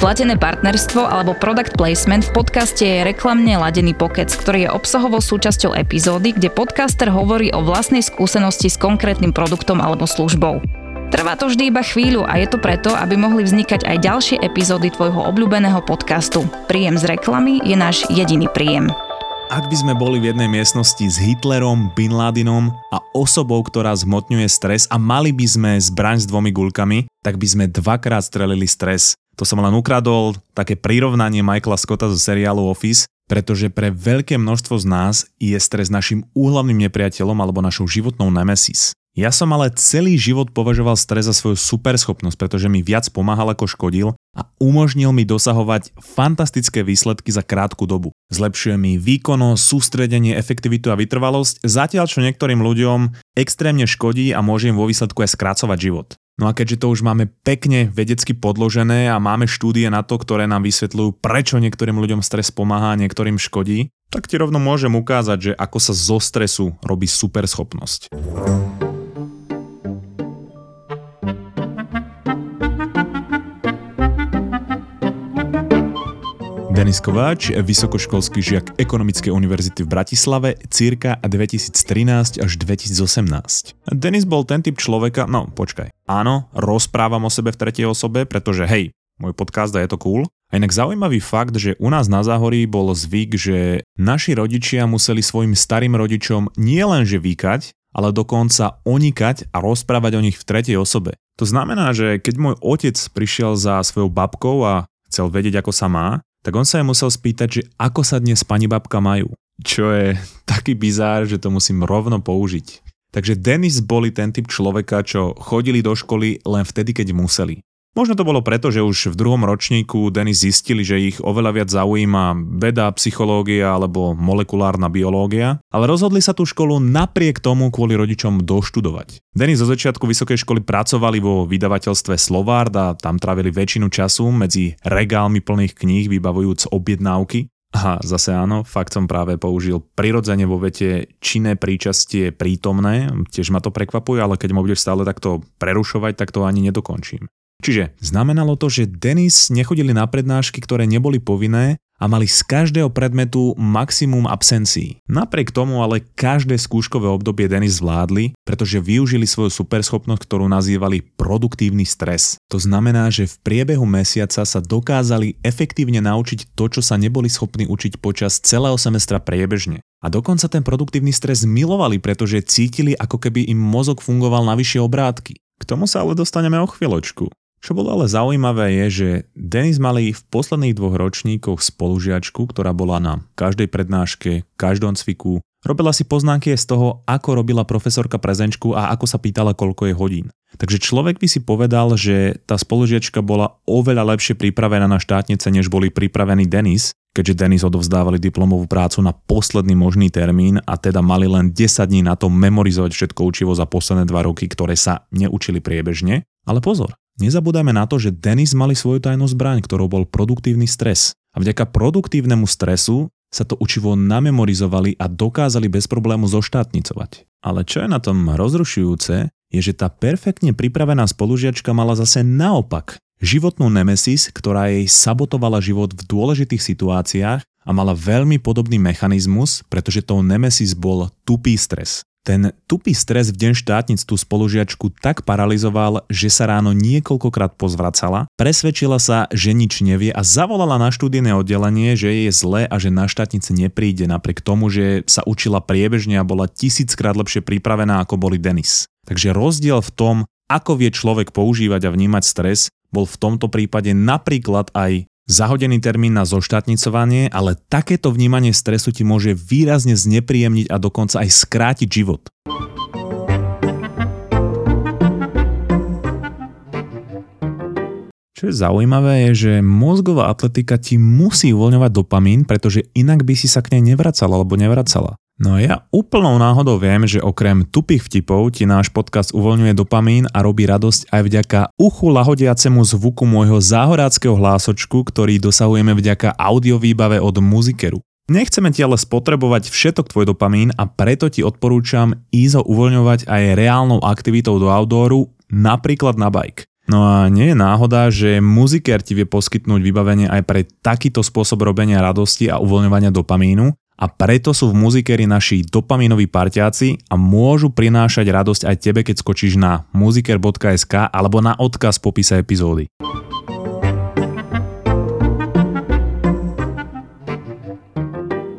Platené partnerstvo alebo product placement v podcaste je reklamne ladený pokec, ktorý je obsahovou súčasťou epizódy, kde podcaster hovorí o vlastnej skúsenosti s konkrétnym produktom alebo službou. Trvá to vždy iba chvíľu a je to preto, aby mohli vznikať aj ďalšie epizódy tvojho obľúbeného podcastu. Príjem z reklamy je náš jediný príjem. Ak by sme boli v jednej miestnosti s Hitlerom, Bin Ladinom a osobou, ktorá zmotňuje stres a mali by sme zbraň s dvomi guľkami, tak by sme dvakrát strelili stres. To som len ukradol také prirovnanie Michaela Scotta zo seriálu Office, pretože pre veľké množstvo z nás je stres našim úhlavným nepriateľom alebo našou životnou nemesis. Ja som ale celý život považoval stres za svoju superschopnosť, pretože mi viac pomáhal ako škodil a umožnil mi dosahovať fantastické výsledky za krátku dobu. Zlepšuje mi výkonnosť, sústredenie, efektivitu a vytrvalosť, zatiaľ čo niektorým ľuďom extrémne škodí a môže im vo výsledku aj skracovať život. No a keďže to už máme pekne vedecky podložené a máme štúdie na to, ktoré nám vysvetľujú, prečo niektorým ľuďom stres pomáha a niektorým škodí, tak ti rovno môžem ukázať, že ako sa zo stresu robí superschopnosť. Denis Kováč, vysokoškolský žiak Ekonomickej univerzity v Bratislave, cirka 2013 až 2018. Denis bol ten typ človeka, no počkaj, áno, rozprávam o sebe v tretej osobe, pretože hej, môj podcast a je to cool. A inak zaujímavý fakt, že u nás na Záhorí bol zvyk, že naši rodičia museli svojim starým rodičom nielenže vykať, ale dokonca onikať a rozprávať o nich v tretej osobe. To znamená, že keď môj otec prišiel za svojou babkou a chcel vedieť, ako sa má, tak on sa jej musel spýtať, že ako sa dnes pani babka majú. Čo je taký bizár, že to musím rovno použiť. Takže Denis boli ten typ človeka, čo chodili do školy len vtedy, keď museli. Možno to bolo preto, že už v druhom ročníku Denis zistili, že ich oveľa viac zaujíma veda, psychológia alebo molekulárna biológia, ale rozhodli sa tú školu napriek tomu kvôli rodičom doštudovať. Denis zo začiatku vysokej školy pracovali vo vydavateľstve Slovard a tam trávili väčšinu času medzi regálmi plných kníh vybavujúc objednávky. A zase áno, fakt som práve použil prirodzene vo vete činné príčastie prítomné, tiež ma to prekvapuje, ale keď ma budeš stále takto prerušovať, tak to ani nedokončím. Čiže znamenalo to, že Denis nechodili na prednášky, ktoré neboli povinné a mali z každého predmetu maximum absencií. Napriek tomu ale každé skúškové obdobie Denis zvládli, pretože využili svoju superschopnosť, ktorú nazývali produktívny stres. To znamená, že v priebehu mesiaca sa dokázali efektívne naučiť to, čo sa neboli schopní učiť počas celého semestra priebežne. A dokonca ten produktívny stres milovali, pretože cítili, ako keby im mozog fungoval na vyššie obrátky. K tomu sa ale dostaneme o chvíľočku. Čo bolo ale zaujímavé je, že Denis mali v posledných dvoch ročníkoch spolužiačku, ktorá bola na každej prednáške, každom cviku, robila si poznámky z toho, ako robila profesorka prezenčku a ako sa pýtala, koľko je hodín. Takže človek by si povedal, že tá spolužiačka bola oveľa lepšie pripravená na štátnice, než boli pripravený Denis, keďže Denis odovzdávali diplomovú prácu na posledný možný termín a teda mali len 10 dní na to memorizovať všetko učivo za posledné dva roky, ktoré sa neučili priebežne. Ale pozor, Nezabúdajme na to, že Denis mali svoju tajnú zbraň, ktorou bol produktívny stres. A vďaka produktívnemu stresu sa to učivo namemorizovali a dokázali bez problému zoštátnicovať. Ale čo je na tom rozrušujúce, je, že tá perfektne pripravená spolužiačka mala zase naopak životnú nemesis, ktorá jej sabotovala život v dôležitých situáciách a mala veľmi podobný mechanizmus, pretože tou nemesis bol tupý stres. Ten tupý stres v deň štátnic tú spolužiačku tak paralizoval, že sa ráno niekoľkokrát pozvracala, presvedčila sa, že nič nevie a zavolala na študijné oddelenie, že je zle a že na štátnice nepríde napriek tomu, že sa učila priebežne a bola tisíckrát lepšie pripravená ako boli Denis. Takže rozdiel v tom, ako vie človek používať a vnímať stres, bol v tomto prípade napríklad aj zahodený termín na zoštátnicovanie, ale takéto vnímanie stresu ti môže výrazne znepríjemniť a dokonca aj skrátiť život. Čo je zaujímavé je, že mozgová atletika ti musí uvoľňovať dopamín, pretože inak by si sa k nej nevracala alebo nevracala. No ja úplnou náhodou viem, že okrem tupých vtipov ti náš podcast uvoľňuje dopamín a robí radosť aj vďaka uchu lahodiacemu zvuku môjho záhoráckého hlásočku, ktorý dosahujeme vďaka audiovýbave od muzikeru. Nechceme ti ale spotrebovať všetok tvoj dopamín a preto ti odporúčam ísť ho uvoľňovať aj reálnou aktivitou do outdooru, napríklad na bike. No a nie je náhoda, že muzikér ti vie poskytnúť vybavenie aj pre takýto spôsob robenia radosti a uvoľňovania dopamínu a preto sú v muzikéri naši dopamínoví parťáci a môžu prinášať radosť aj tebe, keď skočíš na muziker.sk alebo na odkaz v popise epizódy.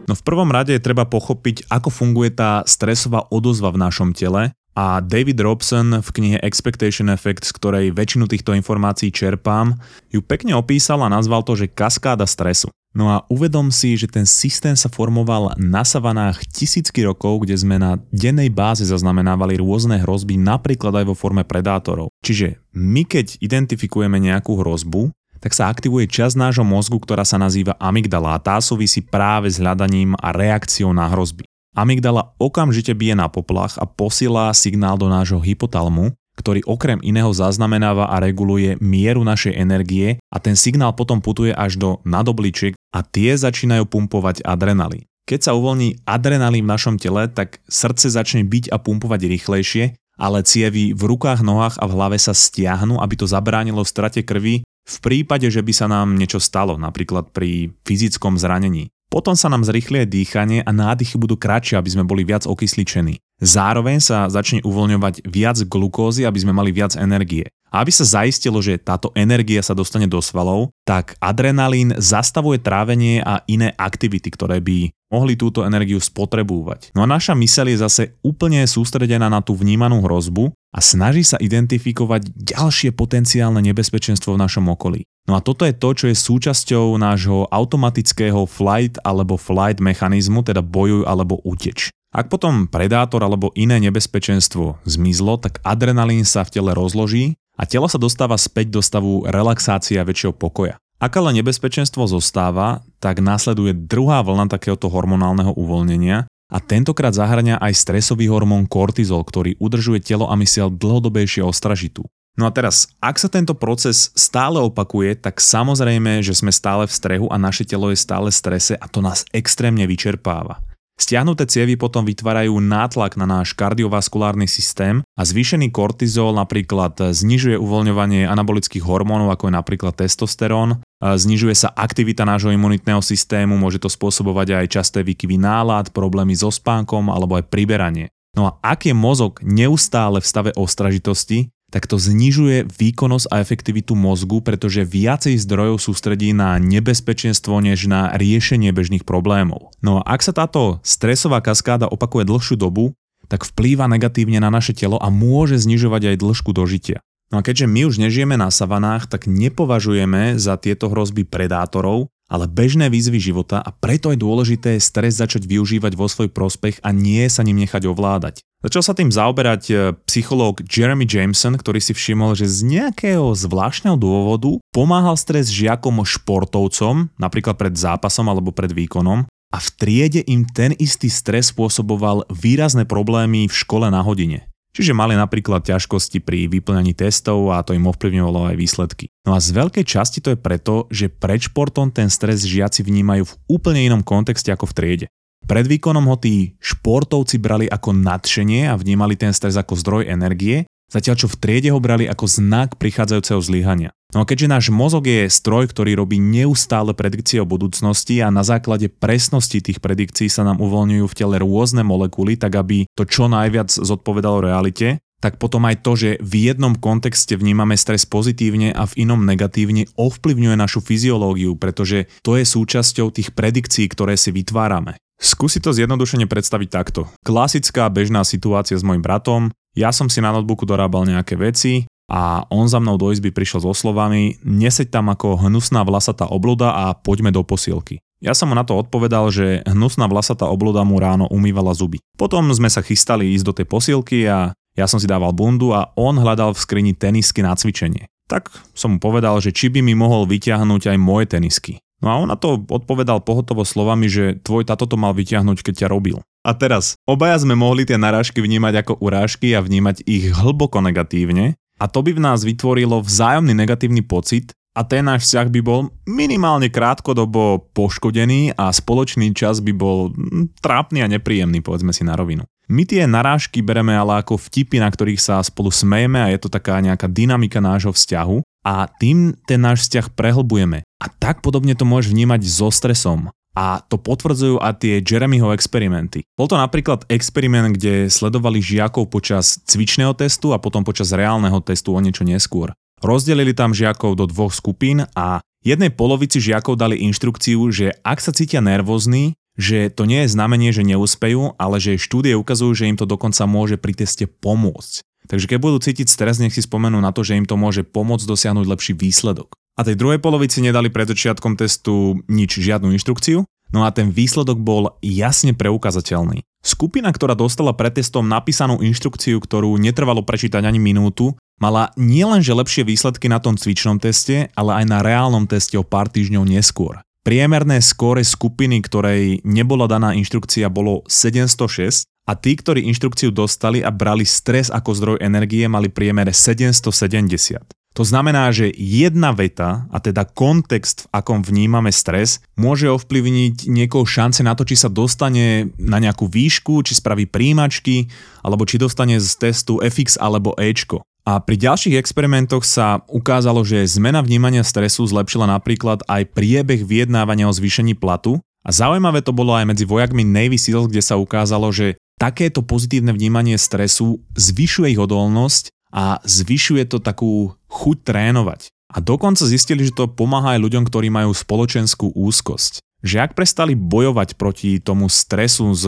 No v prvom rade je treba pochopiť, ako funguje tá stresová odozva v našom tele a David Robson v knihe Expectation Effect, z ktorej väčšinu týchto informácií čerpám, ju pekne opísal a nazval to, že kaskáda stresu. No a uvedom si, že ten systém sa formoval na savanách tisícky rokov, kde sme na dennej báze zaznamenávali rôzne hrozby, napríklad aj vo forme predátorov. Čiže my keď identifikujeme nejakú hrozbu, tak sa aktivuje časť nášho mozgu, ktorá sa nazýva amygdala a tá súvisí práve s hľadaním a reakciou na hrozby. Amygdala okamžite bije na poplach a posiela signál do nášho hypotalmu, ktorý okrem iného zaznamenáva a reguluje mieru našej energie a ten signál potom putuje až do nadobličiek a tie začínajú pumpovať adrenalín. Keď sa uvoľní adrenalín v našom tele, tak srdce začne byť a pumpovať rýchlejšie, ale cievy v rukách, nohách a v hlave sa stiahnu, aby to zabránilo strate krvi v prípade, že by sa nám niečo stalo, napríklad pri fyzickom zranení. Potom sa nám zrýchlie dýchanie a nádychy budú kratšie, aby sme boli viac okysličení. Zároveň sa začne uvoľňovať viac glukózy, aby sme mali viac energie. A aby sa zaistilo, že táto energia sa dostane do svalov, tak adrenalín zastavuje trávenie a iné aktivity, ktoré by mohli túto energiu spotrebúvať. No a naša myseľ je zase úplne sústredená na tú vnímanú hrozbu a snaží sa identifikovať ďalšie potenciálne nebezpečenstvo v našom okolí. No a toto je to, čo je súčasťou nášho automatického flight alebo flight mechanizmu, teda bojuj alebo uteč. Ak potom predátor alebo iné nebezpečenstvo zmizlo, tak adrenalín sa v tele rozloží a telo sa dostáva späť do stavu relaxácie a väčšieho pokoja. Ak ale nebezpečenstvo zostáva, tak následuje druhá vlna takéhoto hormonálneho uvoľnenia a tentokrát zahrania aj stresový hormón kortizol, ktorý udržuje telo a mysiel dlhodobejšie ostražitú. No a teraz, ak sa tento proces stále opakuje, tak samozrejme, že sme stále v strehu a naše telo je stále v strese a to nás extrémne vyčerpáva. Stiahnuté cievy potom vytvárajú nátlak na náš kardiovaskulárny systém a zvýšený kortizol napríklad znižuje uvoľňovanie anabolických hormónov, ako je napríklad testosterón, znižuje sa aktivita nášho imunitného systému, môže to spôsobovať aj časté výkyvy nálad, problémy so spánkom alebo aj priberanie. No a ak je mozog neustále v stave ostražitosti, tak to znižuje výkonnosť a efektivitu mozgu, pretože viacej zdrojov sústredí na nebezpečenstvo než na riešenie bežných problémov. No a ak sa táto stresová kaskáda opakuje dlhšiu dobu, tak vplýva negatívne na naše telo a môže znižovať aj dĺžku dožitia. No a keďže my už nežijeme na savanách, tak nepovažujeme za tieto hrozby predátorov, ale bežné výzvy života a preto je dôležité stres začať využívať vo svoj prospech a nie sa ním nechať ovládať. Začal sa tým zaoberať e, psychológ Jeremy Jameson, ktorý si všimol, že z nejakého zvláštneho dôvodu pomáhal stres žiakom športovcom, napríklad pred zápasom alebo pred výkonom, a v triede im ten istý stres spôsoboval výrazné problémy v škole na hodine. Čiže mali napríklad ťažkosti pri vyplňaní testov a to im ovplyvňovalo aj výsledky. No a z veľkej časti to je preto, že pred športom ten stres žiaci vnímajú v úplne inom kontexte ako v triede. Pred výkonom ho tí športovci brali ako nadšenie a vnímali ten stres ako zdroj energie zatiaľ čo v triede ho brali ako znak prichádzajúceho zlyhania. No a keďže náš mozog je stroj, ktorý robí neustále predikcie o budúcnosti a na základe presnosti tých predikcií sa nám uvoľňujú v tele rôzne molekuly, tak aby to čo najviac zodpovedalo realite, tak potom aj to, že v jednom kontexte vnímame stres pozitívne a v inom negatívne, ovplyvňuje našu fyziológiu, pretože to je súčasťou tých predikcií, ktoré si vytvárame. Skúsi to zjednodušene predstaviť takto. Klasická bežná situácia s mojim bratom, ja som si na notebooku dorábal nejaké veci a on za mnou do izby prišiel so slovami neseď tam ako hnusná vlasatá obluda a poďme do posielky. Ja som mu na to odpovedal, že hnusná vlasatá obluda mu ráno umývala zuby. Potom sme sa chystali ísť do tej posielky a ja som si dával bundu a on hľadal v skrini tenisky na cvičenie. Tak som mu povedal, že či by mi mohol vyťahnuť aj moje tenisky. No a on na to odpovedal pohotovo slovami, že tvoj tato to mal vyťahnuť, keď ťa robil. A teraz, obaja sme mohli tie narážky vnímať ako urážky a vnímať ich hlboko negatívne a to by v nás vytvorilo vzájomný negatívny pocit a ten náš vzťah by bol minimálne krátkodobo poškodený a spoločný čas by bol hm, trápny a nepríjemný, povedzme si na rovinu. My tie narážky bereme ale ako vtipy, na ktorých sa spolu smejeme a je to taká nejaká dynamika nášho vzťahu a tým ten náš vzťah prehlbujeme. A tak podobne to môžeš vnímať so stresom. A to potvrdzujú aj tie Jeremyho experimenty. Bol to napríklad experiment, kde sledovali žiakov počas cvičného testu a potom počas reálneho testu o niečo neskôr. Rozdelili tam žiakov do dvoch skupín a jednej polovici žiakov dali inštrukciu, že ak sa cítia nervózni, že to nie je znamenie, že neúspejú, ale že štúdie ukazujú, že im to dokonca môže pri teste pomôcť. Takže keď budú cítiť stres, nech si spomenú na to, že im to môže pomôcť dosiahnuť lepší výsledok. A tej druhej polovici nedali pred začiatkom testu nič, žiadnu inštrukciu, no a ten výsledok bol jasne preukazateľný. Skupina, ktorá dostala pred testom napísanú inštrukciu, ktorú netrvalo prečítať ani minútu, mala nielenže lepšie výsledky na tom cvičnom teste, ale aj na reálnom teste o pár týždňov neskôr. Priemerné skóre skupiny, ktorej nebola daná inštrukcia, bolo 706 a tí, ktorí inštrukciu dostali a brali stres ako zdroj energie, mali priemer 770. To znamená, že jedna veta, a teda kontext, v akom vnímame stres, môže ovplyvniť niekoho šance na to, či sa dostane na nejakú výšku, či spraví príjimačky, alebo či dostane z testu FX alebo Ečko. A pri ďalších experimentoch sa ukázalo, že zmena vnímania stresu zlepšila napríklad aj priebeh vyjednávania o zvýšení platu. A zaujímavé to bolo aj medzi vojakmi Navy SEALs, kde sa ukázalo, že takéto pozitívne vnímanie stresu zvyšuje ich odolnosť a zvyšuje to takú chuť trénovať. A dokonca zistili, že to pomáha aj ľuďom, ktorí majú spoločenskú úzkosť. Že ak prestali bojovať proti tomu stresu z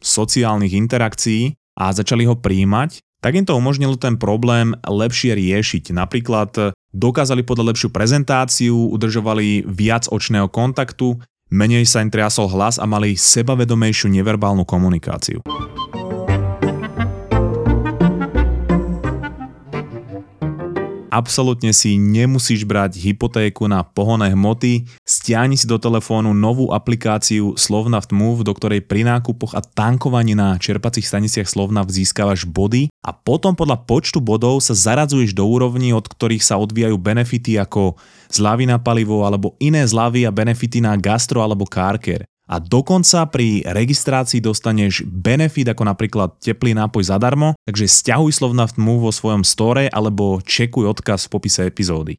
sociálnych interakcií a začali ho príjmať, tak im to umožnilo ten problém lepšie riešiť. Napríklad dokázali podať lepšiu prezentáciu, udržovali viac očného kontaktu, menej sa im triasol hlas a mali sebavedomejšiu neverbálnu komunikáciu. Absolutne si nemusíš brať hypotéku na pohonné hmoty, stiahni si do telefónu novú aplikáciu Slovnaft Move, do ktorej pri nákupoch a tankovaní na čerpacích staniciach Slovnaft získavaš body a potom podľa počtu bodov sa zaradzuješ do úrovní, od ktorých sa odvíjajú benefity ako zľavy na palivo alebo iné zľavy a benefity na gastro alebo carcare a dokonca pri registrácii dostaneš benefit ako napríklad teplý nápoj zadarmo, takže stiahuj Slovnaft Move vo svojom store alebo čekuj odkaz v popise epizódy.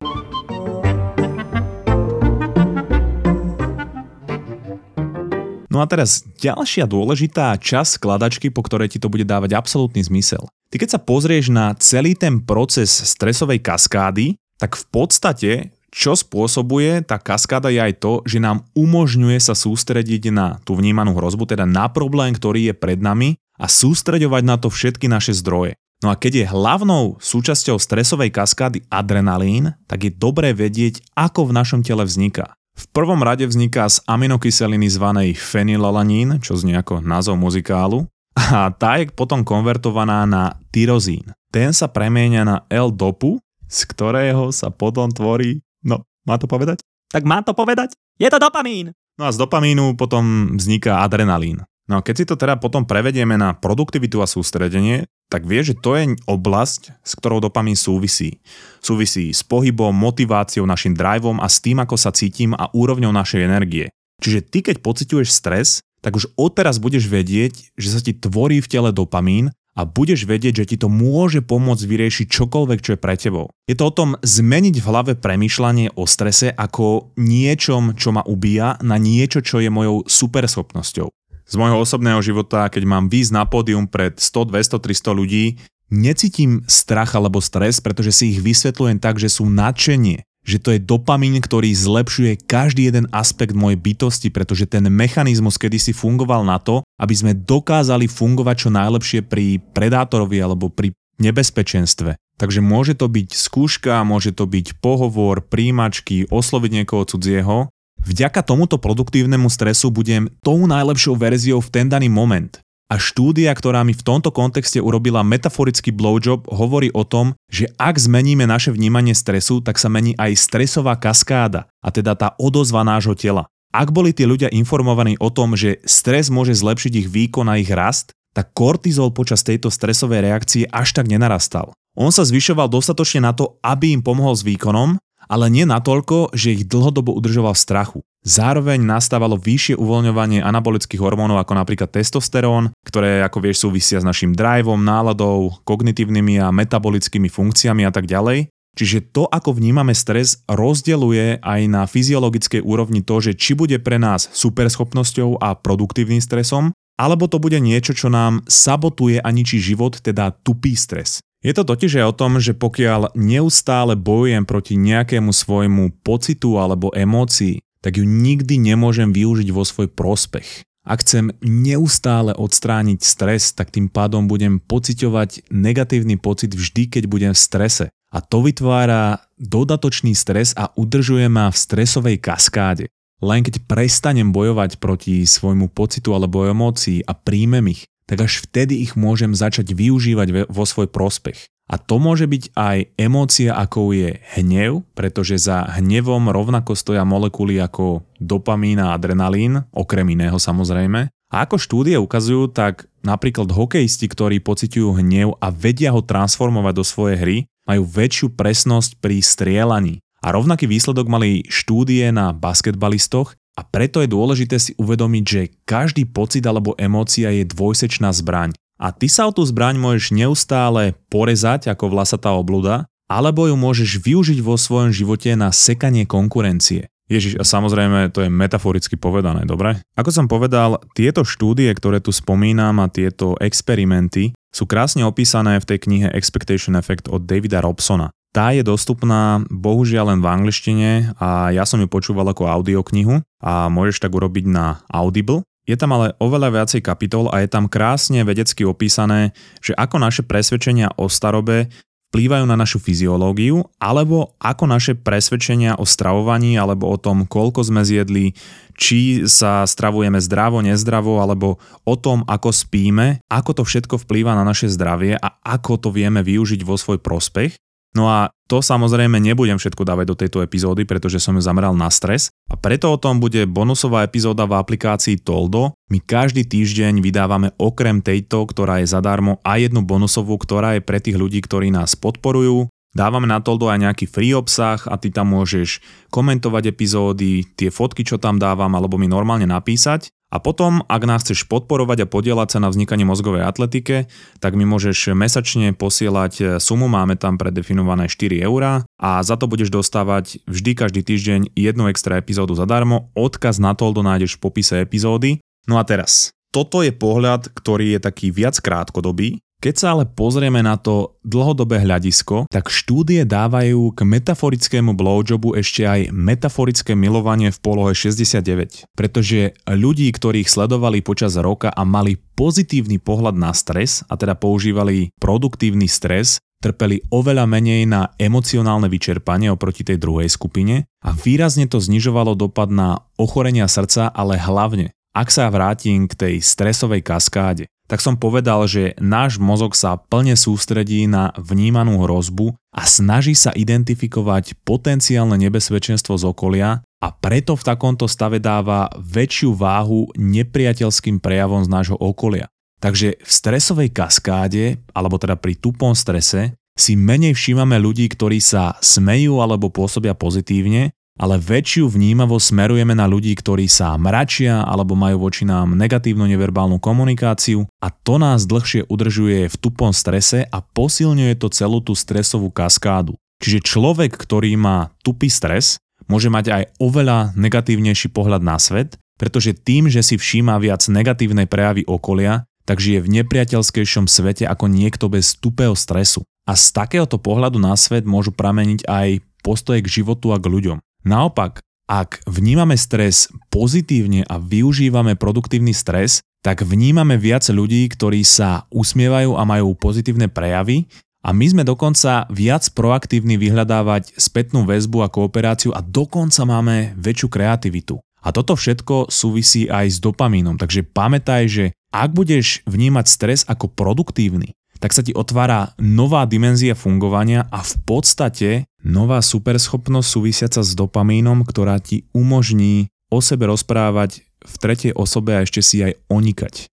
No a teraz ďalšia dôležitá časť skladačky, po ktorej ti to bude dávať absolútny zmysel. Ty keď sa pozrieš na celý ten proces stresovej kaskády, tak v podstate čo spôsobuje tá kaskáda je aj to, že nám umožňuje sa sústrediť na tú vnímanú hrozbu, teda na problém, ktorý je pred nami a sústreďovať na to všetky naše zdroje. No a keď je hlavnou súčasťou stresovej kaskády adrenalín, tak je dobré vedieť, ako v našom tele vzniká. V prvom rade vzniká z aminokyseliny zvanej fenylalanín, čo znie ako názov muzikálu, a tá je potom konvertovaná na tyrozín. Ten sa premieňa na L-dopu, z ktorého sa potom tvorí No, má to povedať? Tak má to povedať? Je to dopamín! No a z dopamínu potom vzniká adrenalín. No a keď si to teda potom prevedieme na produktivitu a sústredenie, tak vie, že to je oblasť, s ktorou dopamín súvisí. Súvisí s pohybom, motiváciou, našim driveom a s tým, ako sa cítim a úrovňou našej energie. Čiže ty, keď pociťuješ stres, tak už odteraz budeš vedieť, že sa ti tvorí v tele dopamín a budeš vedieť, že ti to môže pomôcť vyriešiť čokoľvek, čo je pre tebou. Je to o tom zmeniť v hlave premyšľanie o strese ako niečom, čo ma ubíja, na niečo, čo je mojou superschopnosťou. Z môjho osobného života, keď mám výjsť na pódium pred 100, 200, 300 ľudí, necítim strach alebo stres, pretože si ich vysvetľujem tak, že sú nadšenie, že to je dopamín, ktorý zlepšuje každý jeden aspekt mojej bytosti, pretože ten mechanizmus kedysi fungoval na to, aby sme dokázali fungovať čo najlepšie pri predátorovi alebo pri nebezpečenstve. Takže môže to byť skúška, môže to byť pohovor, príjimačky, osloviť niekoho cudzieho. Vďaka tomuto produktívnemu stresu budem tou najlepšou verziou v ten daný moment. A štúdia, ktorá mi v tomto kontexte urobila metaforický blowjob, hovorí o tom, že ak zmeníme naše vnímanie stresu, tak sa mení aj stresová kaskáda, a teda tá odozva nášho tela. Ak boli tí ľudia informovaní o tom, že stres môže zlepšiť ich výkon a ich rast, tak kortizol počas tejto stresovej reakcie až tak nenarastal. On sa zvyšoval dostatočne na to, aby im pomohol s výkonom, ale nie natoľko, že ich dlhodobo udržoval v strachu. Zároveň nastávalo vyššie uvoľňovanie anabolických hormónov ako napríklad testosterón, ktoré ako vieš súvisia s našim driveom, náladou, kognitívnymi a metabolickými funkciami a tak ďalej. Čiže to, ako vnímame stres, rozdeluje aj na fyziologickej úrovni to, že či bude pre nás superschopnosťou a produktívnym stresom, alebo to bude niečo, čo nám sabotuje a ničí život, teda tupý stres. Je to totiž aj o tom, že pokiaľ neustále bojujem proti nejakému svojmu pocitu alebo emócii, tak ju nikdy nemôžem využiť vo svoj prospech. Ak chcem neustále odstrániť stres, tak tým pádom budem pociťovať negatívny pocit vždy, keď budem v strese. A to vytvára dodatočný stres a udržuje ma v stresovej kaskáde. Len keď prestanem bojovať proti svojmu pocitu alebo emócii a príjmem ich, tak až vtedy ich môžem začať využívať vo svoj prospech. A to môže byť aj emócia, ako je hnev, pretože za hnevom rovnako stoja molekuly ako dopamín a adrenalín, okrem iného samozrejme. A ako štúdie ukazujú, tak napríklad hokejisti, ktorí pociťujú hnev a vedia ho transformovať do svojej hry, majú väčšiu presnosť pri strielaní. A rovnaký výsledok mali štúdie na basketbalistoch a preto je dôležité si uvedomiť, že každý pocit alebo emócia je dvojsečná zbraň. A ty sa o tú zbraň môžeš neustále porezať ako vlasatá obluda, alebo ju môžeš využiť vo svojom živote na sekanie konkurencie. Ježiš, a samozrejme to je metaforicky povedané, dobre? Ako som povedal, tieto štúdie, ktoré tu spomínam a tieto experimenty sú krásne opísané v tej knihe Expectation Effect od Davida Robsona. Tá je dostupná bohužiaľ len v angličtine a ja som ju počúval ako audioknihu a môžeš tak urobiť na Audible. Je tam ale oveľa viacej kapitol a je tam krásne vedecky opísané, že ako naše presvedčenia o starobe vplývajú na našu fyziológiu, alebo ako naše presvedčenia o stravovaní, alebo o tom, koľko sme zjedli, či sa stravujeme zdravo, nezdravo, alebo o tom, ako spíme, ako to všetko vplýva na naše zdravie a ako to vieme využiť vo svoj prospech. No a to samozrejme nebudem všetko dávať do tejto epizódy, pretože som ju zameral na stres a preto o tom bude bonusová epizóda v aplikácii Toldo. My každý týždeň vydávame okrem tejto, ktorá je zadarmo, aj jednu bonusovú, ktorá je pre tých ľudí, ktorí nás podporujú. Dávame na Toldo aj nejaký free obsah a ty tam môžeš komentovať epizódy, tie fotky, čo tam dávam, alebo mi normálne napísať. A potom, ak nás chceš podporovať a podielať sa na vznikaní mozgovej atletike, tak mi môžeš mesačne posielať e, sumu, máme tam predefinované 4 eurá a za to budeš dostávať vždy každý týždeň jednu extra epizódu zadarmo. Odkaz na Toldo nájdeš v popise epizódy. No a teraz, toto je pohľad, ktorý je taký viac krátkodobý, keď sa ale pozrieme na to dlhodobé hľadisko, tak štúdie dávajú k metaforickému blowjobu ešte aj metaforické milovanie v polohe 69, pretože ľudí, ktorých sledovali počas roka a mali pozitívny pohľad na stres, a teda používali produktívny stres, trpeli oveľa menej na emocionálne vyčerpanie oproti tej druhej skupine a výrazne to znižovalo dopad na ochorenia srdca, ale hlavne, ak sa vrátim k tej stresovej kaskáde, tak som povedal, že náš mozog sa plne sústredí na vnímanú hrozbu a snaží sa identifikovať potenciálne nebezpečenstvo z okolia a preto v takomto stave dáva väčšiu váhu nepriateľským prejavom z nášho okolia. Takže v stresovej kaskáde, alebo teda pri tupom strese, si menej všímame ľudí, ktorí sa smejú alebo pôsobia pozitívne ale väčšiu vnímavosť smerujeme na ľudí, ktorí sa mračia alebo majú voči nám negatívnu neverbálnu komunikáciu a to nás dlhšie udržuje v tupom strese a posilňuje to celú tú stresovú kaskádu. Čiže človek, ktorý má tupý stres, môže mať aj oveľa negatívnejší pohľad na svet, pretože tým, že si všíma viac negatívnej prejavy okolia, tak žije v nepriateľskejšom svete ako niekto bez tupého stresu. A z takéhoto pohľadu na svet môžu prameniť aj postoje k životu a k ľuďom. Naopak, ak vnímame stres pozitívne a využívame produktívny stres, tak vnímame viac ľudí, ktorí sa usmievajú a majú pozitívne prejavy a my sme dokonca viac proaktívni vyhľadávať spätnú väzbu a kooperáciu a dokonca máme väčšiu kreativitu. A toto všetko súvisí aj s dopamínom, takže pamätaj, že ak budeš vnímať stres ako produktívny, tak sa ti otvára nová dimenzia fungovania a v podstate nová superschopnosť súvisiaca s dopamínom, ktorá ti umožní o sebe rozprávať v tretej osobe a ešte si aj onikať.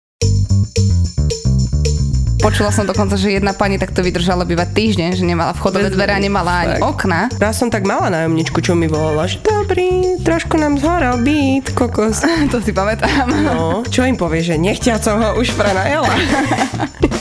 Počula som dokonca, že jedna pani takto vydržala bývať týždeň, že nemala vchodové dvere a nemala ani Tak. okna. Raz som tak mala nájomničku, čo mi volala, že dobrý, trošku nám zhorel byt, kokos. To si pamätám. No, čo im povie, že nechťa som ho už prenajela.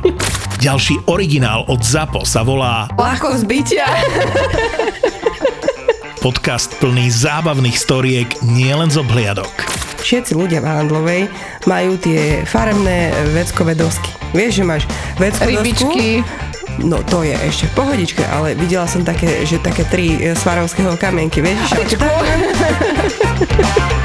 Ďalší originál od ZAPO sa volá Ľahko zbytia. podcast plný zábavných storiek nielen z obhliadok. Všetci ľudia v Handlovej majú tie farebné veckové dosky. Vieš, že máš veckové Rybičky. No to je ešte v pohodičke, ale videla som také, že také tri e, svarovského kamienky, vieš? že-